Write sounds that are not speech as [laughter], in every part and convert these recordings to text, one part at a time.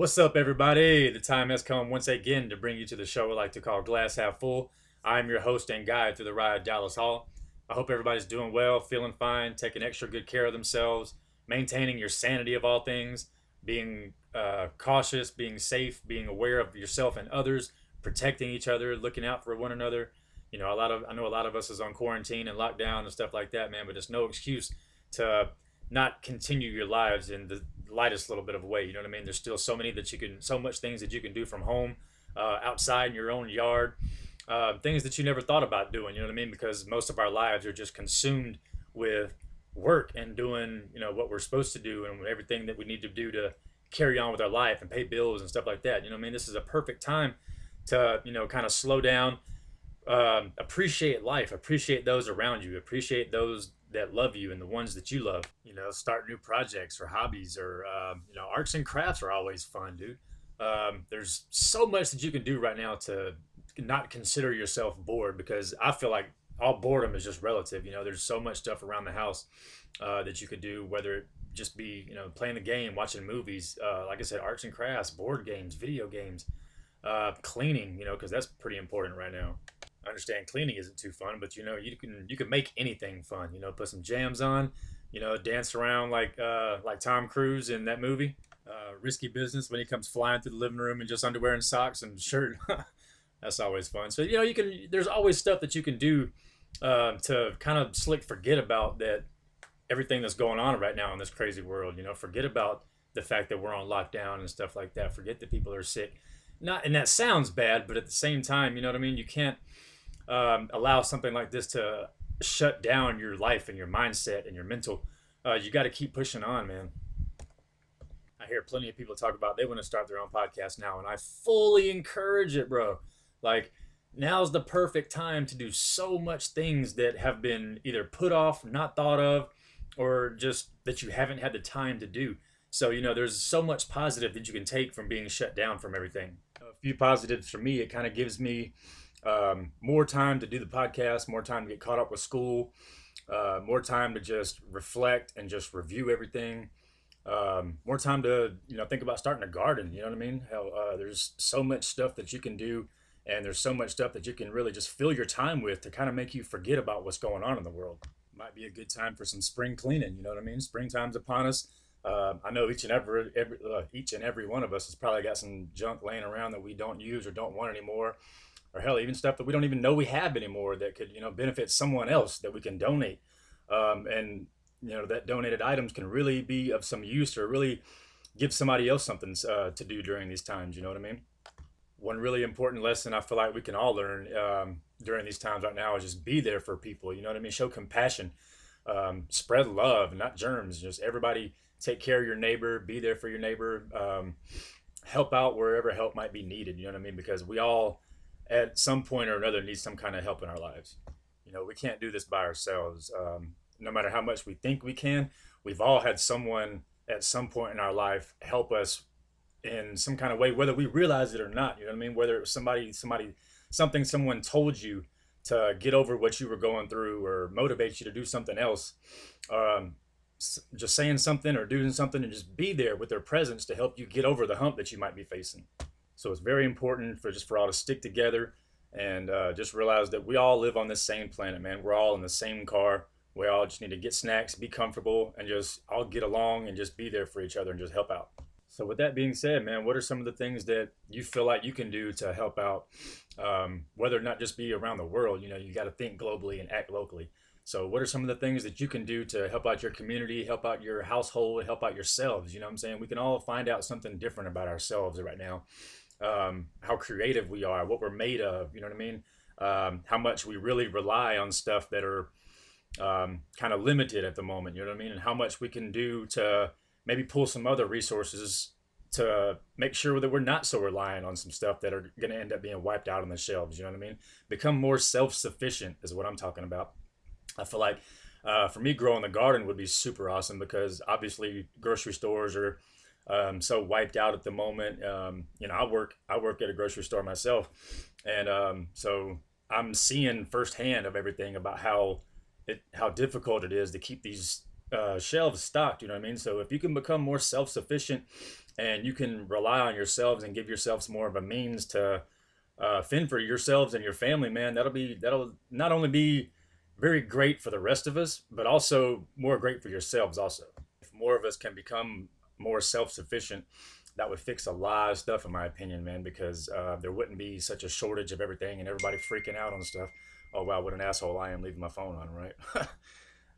What's up, everybody? The time has come once again to bring you to the show we like to call Glass Half Full. I'm your host and guide through the ride, Dallas Hall. I hope everybody's doing well, feeling fine, taking extra good care of themselves, maintaining your sanity of all things, being uh, cautious, being safe, being aware of yourself and others, protecting each other, looking out for one another. You know, a lot of I know a lot of us is on quarantine and lockdown and stuff like that, man. But it's no excuse to not continue your lives in the lightest little bit of a way. You know what I mean? There's still so many that you can, so much things that you can do from home, uh, outside in your own yard, uh, things that you never thought about doing. You know what I mean? Because most of our lives are just consumed with work and doing, you know, what we're supposed to do and everything that we need to do to carry on with our life and pay bills and stuff like that. You know what I mean? This is a perfect time to, you know, kind of slow down, um, appreciate life, appreciate those around you, appreciate those that love you and the ones that you love. You know, start new projects or hobbies or um, you know, arts and crafts are always fun, dude. Um, there's so much that you can do right now to not consider yourself bored because I feel like all boredom is just relative. You know, there's so much stuff around the house uh, that you could do, whether it just be you know playing the game, watching movies, uh, like I said, arts and crafts, board games, video games, uh, cleaning. You know, because that's pretty important right now. Understand cleaning isn't too fun, but you know you can you can make anything fun. You know, put some jams on, you know, dance around like uh, like Tom Cruise in that movie, uh, Risky Business, when he comes flying through the living room in just underwear and socks and shirt. [laughs] That's always fun. So you know you can there's always stuff that you can do uh, to kind of slick forget about that everything that's going on right now in this crazy world. You know, forget about the fact that we're on lockdown and stuff like that. Forget that people are sick. Not and that sounds bad, but at the same time, you know what I mean. You can't um, allow something like this to shut down your life and your mindset and your mental. Uh, you got to keep pushing on, man. I hear plenty of people talk about they want to start their own podcast now, and I fully encourage it, bro. Like, now's the perfect time to do so much things that have been either put off, not thought of, or just that you haven't had the time to do. So, you know, there's so much positive that you can take from being shut down from everything. A few positives for me, it kind of gives me um, more time to do the podcast, more time to get caught up with school, uh, more time to just reflect and just review everything. Um, more time to you know think about starting a garden. You know what I mean? Uh, there's so much stuff that you can do, and there's so much stuff that you can really just fill your time with to kind of make you forget about what's going on in the world. Might be a good time for some spring cleaning. You know what I mean? Springtime's upon us. Uh, I know each and every, every uh, each and every one of us has probably got some junk laying around that we don't use or don't want anymore or hell, even stuff that we don't even know we have anymore that could, you know, benefit someone else that we can donate. Um, and, you know, that donated items can really be of some use or really give somebody else something uh, to do during these times. You know what I mean? One really important lesson I feel like we can all learn um, during these times right now is just be there for people. You know what I mean? Show compassion, um, spread love, not germs. Just everybody take care of your neighbor, be there for your neighbor, um, help out wherever help might be needed. You know what I mean? Because we all, at some point or another need some kind of help in our lives. You know, we can't do this by ourselves. Um, no matter how much we think we can, we've all had someone at some point in our life help us in some kind of way, whether we realize it or not. You know what I mean? Whether it was somebody, somebody, something someone told you to get over what you were going through or motivate you to do something else. Um, just saying something or doing something and just be there with their presence to help you get over the hump that you might be facing. So it's very important for just for all to stick together and uh, just realize that we all live on this same planet, man. We're all in the same car. We all just need to get snacks, be comfortable, and just all get along and just be there for each other and just help out. So with that being said, man, what are some of the things that you feel like you can do to help out? Um, whether or not just be around the world, you know, you got to think globally and act locally. So what are some of the things that you can do to help out your community, help out your household, help out yourselves? You know what I'm saying? We can all find out something different about ourselves right now um, how creative we are, what we're made of. You know what I mean? Um, how much we really rely on stuff that are um, kind of limited at the moment. You know what I mean? And how much we can do to maybe pull some other resources to make sure that we're not so reliant on some stuff that are going to end up being wiped out on the shelves. You know what I mean? Become more self sufficient is what I'm talking about. I feel like uh, for me, growing the garden would be super awesome because obviously grocery stores are um, so wiped out at the moment. Um, you know, I work I work at a grocery store myself, and um, so I'm seeing firsthand of everything about how it how difficult it is to keep these uh, shelves stocked. You know what I mean? So if you can become more self sufficient and you can rely on yourselves and give yourselves more of a means to uh, fend for yourselves and your family, man, that'll be that'll not only be very great for the rest of us, but also more great for yourselves. Also, if more of us can become more self-sufficient, that would fix a lot of stuff, in my opinion, man. Because uh, there wouldn't be such a shortage of everything and everybody freaking out on stuff. Oh wow, what an asshole I am leaving my phone on, right? [laughs]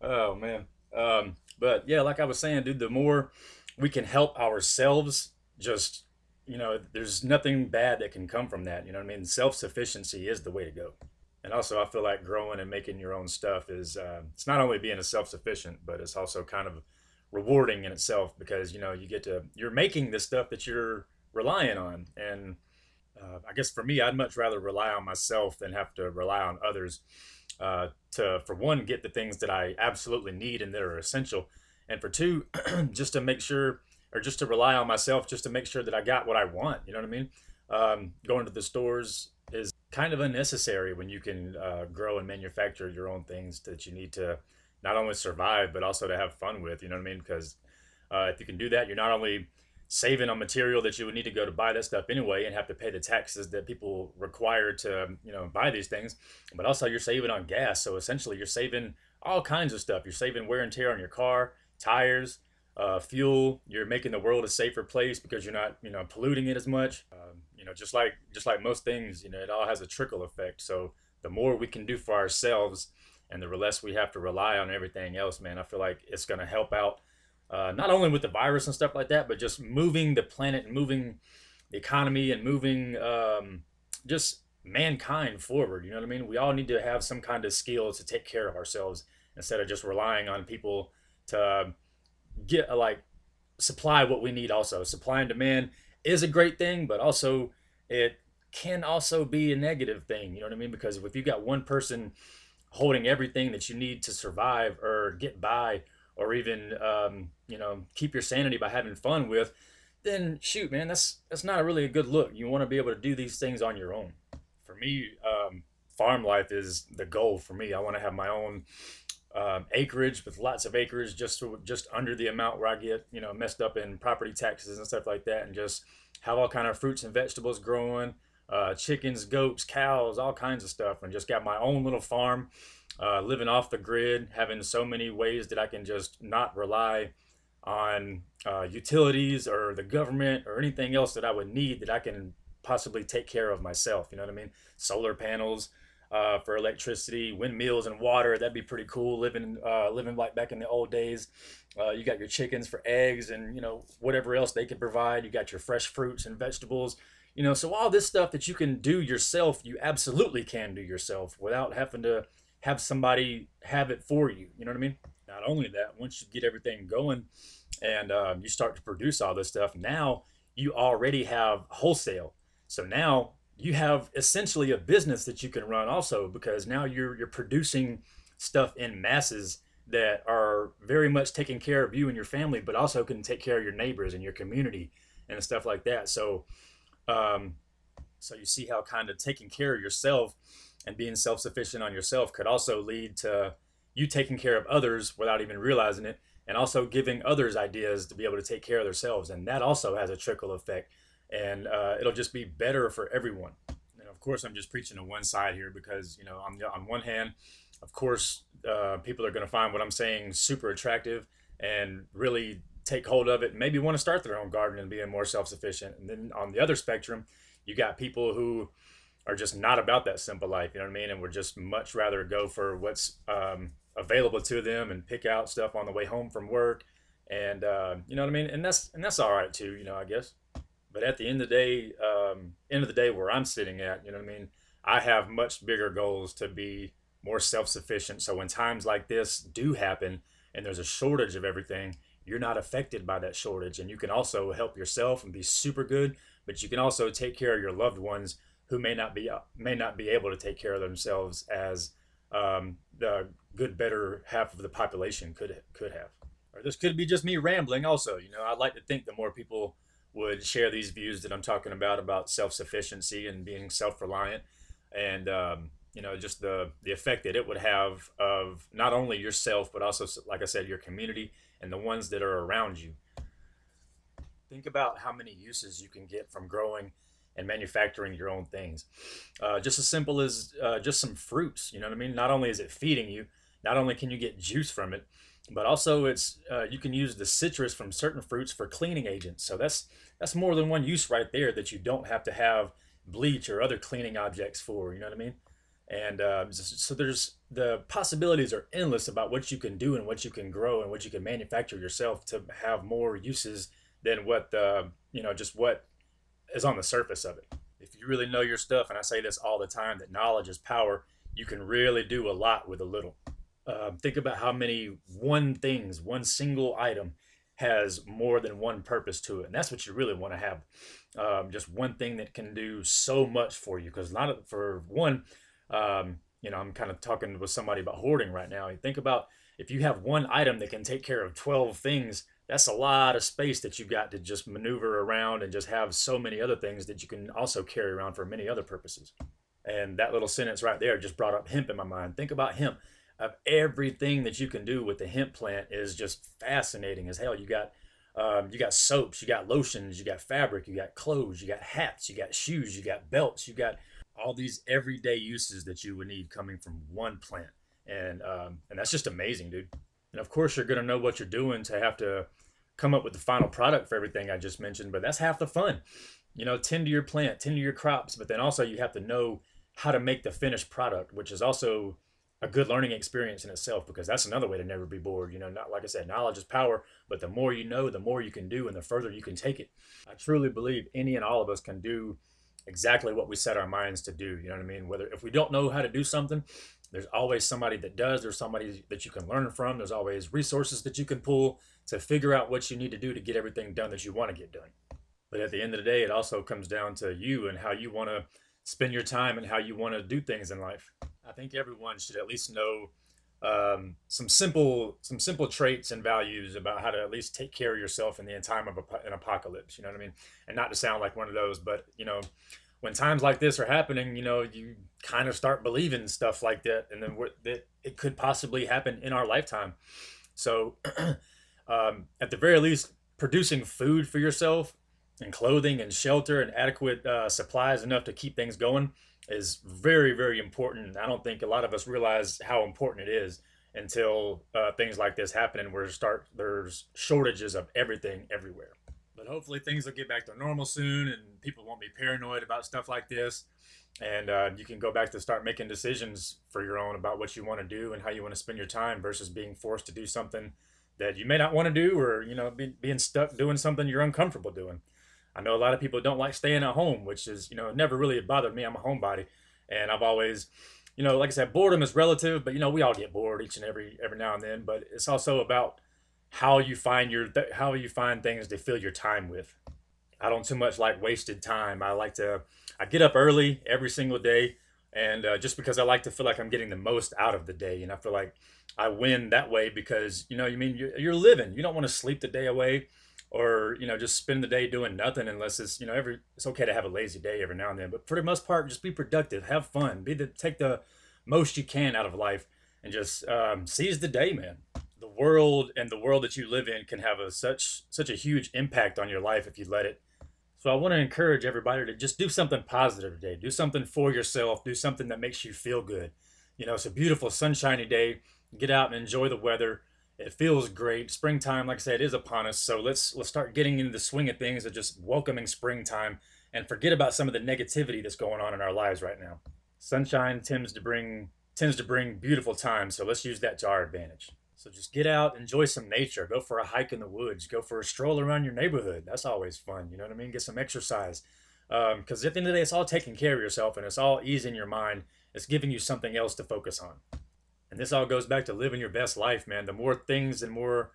oh man. Um, but yeah, like I was saying, dude, the more we can help ourselves just you know there's nothing bad that can come from that you know what i mean self-sufficiency is the way to go and also i feel like growing and making your own stuff is uh, it's not only being a self-sufficient but it's also kind of rewarding in itself because you know you get to you're making the stuff that you're relying on. And uh, i guess for me i'd much rather rely on myself than have to rely on others uh, to for one get the things that i absolutely need and that are essential and for two [clears throat] just to make sure or just to rely on myself just to make sure that i got what i want you know what i mean? Um, going to the stores is kind of unnecessary when you can uh, grow and manufacture your own things that you need to not only survive but also to have fun with you know what i mean because uh, if you can do that you're not only saving on material that you would need to go to buy that stuff anyway and have to pay the taxes that people require to you know buy these things but also you're saving on gas so essentially you're saving all kinds of stuff you're saving wear and tear on your car tires, uh, fuel. You're making the world a safer place because you're not, you know, polluting it as much. Um, you know, just like just like most things, you know, it all has a trickle effect. So the more we can do for ourselves, and the less we have to rely on everything else, man, I feel like it's going to help out. Uh, not only with the virus and stuff like that, but just moving the planet and moving the economy and moving um, just mankind forward. You know what I mean? We all need to have some kind of skill to take care of ourselves instead of just relying on people to get uh, like supply what we need also supply and demand is a great thing but also it can also be a negative thing you know what i mean because if you've got one person holding everything that you need to survive or get by or even um, you know keep your sanity by having fun with then shoot man that's that's not really a good look. You want to be able to do these things on your own. For me um, farm life is the goal for me. I want to have my own um, acreage with lots of acres just just under the amount where I get you know messed up in property taxes and stuff like that, and just have all kind of fruits and vegetables growing, uh, chickens, goats, cows, all kinds of stuff, and just got my own little farm, uh, living off the grid, having so many ways that I can just not rely on uh, utilities or the government or anything else that I would need that I can possibly take care of myself. You know what I mean? Solar panels uh, for electricity, windmills and water. That'd be pretty cool. Living uh, living like back in the old days. Uh, you got your chickens for eggs and you know whatever else they could provide. You got your fresh fruits and vegetables. You know, so all this stuff that you can do yourself, you absolutely can do yourself without having to have somebody have it for you. You know what I mean? Not only that, once you get everything going and um, you start to produce all this stuff, now you already have wholesale. So now you have essentially a business that you can run also because now you're you're producing stuff in masses that are very much taking care of you and your family, but also can take care of your neighbors and your community and stuff like that. So, um, so you see how kind of taking care of yourself and being self-sufficient on yourself could also lead to you taking care of others without even realizing it, and also giving others ideas to be able to take care of themselves, and that also has a trickle effect and uh, it'll just be better for everyone. And of course, I'm just preaching to one side here because you know, on the, on one hand, of course, uh, people are going to find what I'm saying super attractive and really take hold of it. Maybe want to start their own garden and being more self-sufficient. And then on the other spectrum, you got people who are just not about that simple life. You know what I mean? And would just much rather go for what's um, available to them and pick out stuff on the way home from work. And uh, you know what I mean? And that's and that's all right too. You know, I guess. But at the end of the day, um, end of the day, where I'm sitting at, you know what I mean? I have much bigger goals to be more self-sufficient. So when times like this do happen and there's a shortage of everything, you're not affected by that shortage, and you can also help yourself and be super good. But you can also take care of your loved ones who may not be may not be able to take care of themselves as um, the good better half of the population could could have. Or this could be just me rambling. Also, you know, I'd like to think the more people would share these views that I'm talking about about self-sufficiency and being self-reliant, and um, you know just the the effect that it would have of not only yourself but also, like I said, your community and the ones that are around you. Think about how many uses you can get from growing and manufacturing your own things. Uh, just as simple as uh, just some fruits. You know what I mean? Not only is it feeding you, not only can you get juice from it, but also it's uh, you can use the citrus from certain fruits for cleaning agents. So that's that's more than one use right there that you don't have to have bleach or other cleaning objects for. You know what I mean? And uh, so there's the possibilities are endless about what you can do and what you can grow and what you can manufacture yourself to have more uses than what the you know just what is on the surface of it. If you really know your stuff, and I say this all the time, that knowledge is power. You can really do a lot with a little. Um, think about how many one things, one single item has more than one purpose to it. And that's what you really want to have. Um, just one thing that can do so much for you. Because not for one, um, you know, I'm kind of talking with somebody about hoarding right now. You think about if you have one item that can take care of 12 things, that's a lot of space that you've got to just maneuver around and just have so many other things that you can also carry around for many other purposes. And that little sentence right there just brought up hemp in my mind. Think about hemp of everything that you can do with the hemp plant is just fascinating as hell. You got um, you got soaps, you got lotions, you got fabric, you got clothes, you got hats, you got shoes, you got belts, you got all these everyday uses that you would need coming from one plant, and um, and that's just amazing, dude. And of course, you're gonna know what you're doing to have to come up with the final product for everything I just mentioned, but that's half the fun. You know, tend to your plant, tend to your crops, but then also you have to know how to make the finished product, which is also a good learning experience in itself because that's another way to never be bored. You know, not like I said, knowledge is power, but the more you know, the more you can do and the further you can take it. I truly believe any and all of us can do exactly what we set our minds to do. You know what I mean? Whether if we don't know how to do something, there's always somebody that does, there's somebody that you can learn from, there's always resources that you can pull to figure out what you need to do to get everything done that you want to get done. But at the end of the day, it also comes down to you and how you want to spend your time and how you want to do things in life. I think everyone should at least know um, some simple some simple traits and values about how to at least take care of yourself in the time of an apocalypse. You know what I mean? And not to sound like one of those, but you know, when times like this are happening, you know, you kind of start believing stuff like that, and then that it could possibly happen in our lifetime. So, [clears throat] um, at the very least, producing food for yourself and clothing and shelter and adequate uh, supplies enough to keep things going is very very important. I don't think a lot of us realize how important it is until uh, things like this happen and we're start there's shortages of everything everywhere. But hopefully things will get back to normal soon and people won't be paranoid about stuff like this. And uh, you can go back to start making decisions for your own about what you want to do and how you want to spend your time versus being forced to do something that you may not want to do or you know be, being stuck doing something you're uncomfortable doing I know a lot of people don't like staying at home, which is, you know, never really bothered me. I'm a homebody. And I've always, you know, like I said, boredom is relative, but you know, we all get bored each and every every now and then. But it's also about how you find your how you find things to fill your time with. I don't too much like wasted time. I like to I get up early every single day, and uh, just because I like to feel like I'm getting the most out of the day, and I feel like I win that way because you know you mean you're, you're living. You don't want to sleep the day away or you know just spend the day doing nothing unless it's you know every it's okay to have a lazy day every now and then but for the most part just be productive have fun be the take the most you can out of life and just um, seize the day man. The world and the world that you live in can have a such such a huge impact on your life if you let it. So i want to encourage everybody to just do something positive today. Do something for yourself. Do something that makes you feel good. You know it's a beautiful sunshiny day. Get out and enjoy the weather it feels great. Springtime, like I said, is upon us. So let's let's start getting into the swing of things of just welcoming springtime and forget about some of the negativity that's going on in our lives right now. Sunshine tends to bring tends to bring beautiful times, so let's use that to our advantage. So just get out, enjoy some nature, go for a hike in the woods, go for a stroll around your neighborhood. That's always fun. You know what I mean? Get some exercise. Because um, at the end of the day, it's all taking care of yourself and it's all easing your mind. It's giving you something else to focus on. And this all goes back to living your best life, man. The more things and more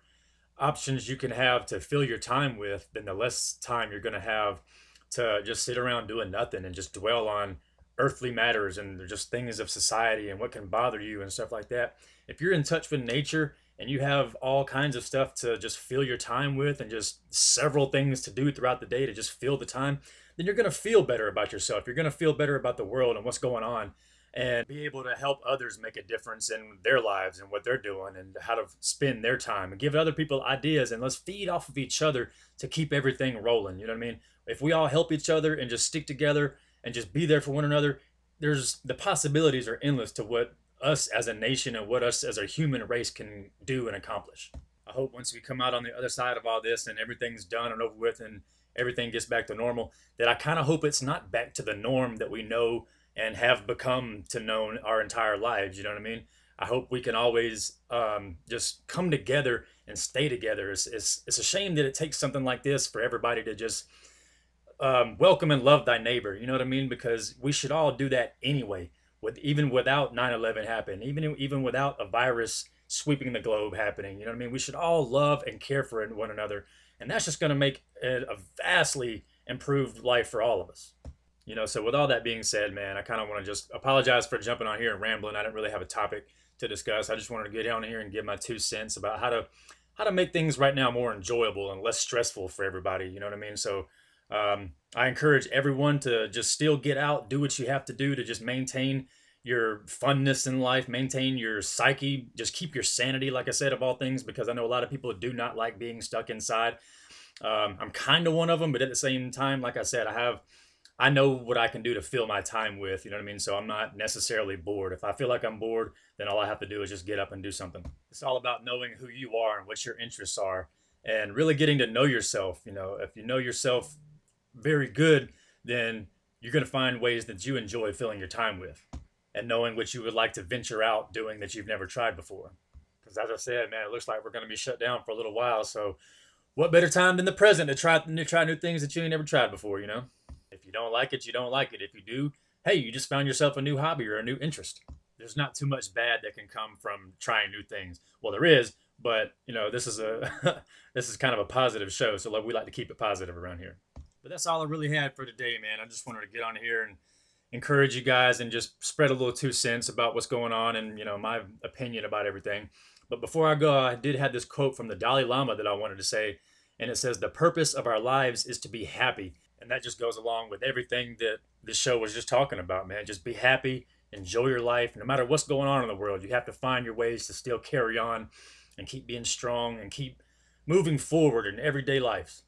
options you can have to fill your time with, then the less time you're going to have to just sit around doing nothing and just dwell on earthly matters and just things of society and what can bother you and stuff like that. If you're in touch with nature and you have all kinds of stuff to just fill your time with and just several things to do throughout the day to just fill the time, then you're going to feel better about yourself. You're going to feel better about the world and what's going on and be able to help others make a difference in their lives and what they're doing and how to spend their time and give other people ideas and let's feed off of each other to keep everything rolling. You know what I mean? If we all help each other and just stick together and just be there for one another, there's the possibilities are endless to what us as a nation and what us as a human race can do and accomplish. I hope once we come out on the other side of all this and everything's done and over with and everything gets back to normal, that I kind of hope it's not back to the norm that we know and have become to known our entire lives. You know what I mean? I hope we can always um, just come together and stay together. It's, it's, it's a shame that it takes something like this for everybody to just um, welcome and love thy neighbor. You know what I mean? Because we should all do that anyway. With even without 9/11 happening, even even without a virus sweeping the globe happening, you know what I mean? We should all love and care for one another, and that's just going to make a vastly improved life for all of us. You know, so with all that being said, man, I kind of want to just apologize for jumping on here and rambling. I didn't really have a topic to discuss. I just wanted to get on here and give my two cents about how to how to make things right now more enjoyable and less stressful for everybody. You know what I mean? So um, I encourage everyone to just still get out, do what you have to do to just maintain your funness in life, maintain your psyche, just keep your sanity, like I said, of all things, because I know a lot of people do not like being stuck inside. Um, I'm kind of one of them, but at the same time, like I said, I have, I know what I can do to fill my time with, you know what I mean? So I'm not necessarily bored. If I feel like I'm bored, then all I have to do is just get up and do something. It's all about knowing who you are and what your interests are and really getting to know yourself. You know, if you know yourself very good, then you're going to find ways that you enjoy filling your time with and knowing what you would like to venture out doing that you've never tried before. Because as I said, man, it looks like we're going to be shut down for a little while. So, what better time than the present to try to try new things that you ain't never tried before? You know, if you don't like it, you don't like it. If you do, hey, you just found yourself a new hobby or a new interest. There's not too much bad that can come from trying new things. Well, there is, but you know, this is a [laughs] this is kind of a positive show, so like, we like to keep it positive around here. But that's all I really had for today, man. I just wanted to get on here and encourage you guys and just spread a little two cents about what's going on and you know my opinion about everything. But before I go, I did have this quote from the Dalai Lama that I wanted to say, and it says, "The purpose of our lives is to be happy," and that just goes along with everything that this show was just talking about, man. Just be happy, enjoy your life, no matter what's going on in the world. You have to find your ways to still carry on and keep being strong and keep moving forward in everyday life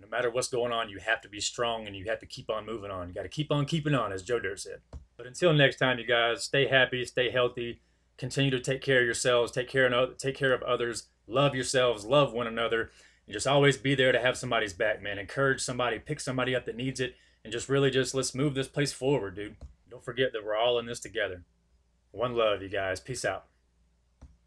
no matter what's going on, you have to be strong and you have to keep on moving on. You got to keep on keeping on, as Joe Dirt said. But until next time, you guys, stay happy, stay healthy, continue to take care of yourselves, take care of take care of others, love yourselves, love one another, and just always be there to have somebody's back, man. Encourage somebody, pick somebody up that needs it, and just really just let's move this place forward, dude. Don't forget that we're all in this together. One love, you guys. Peace out.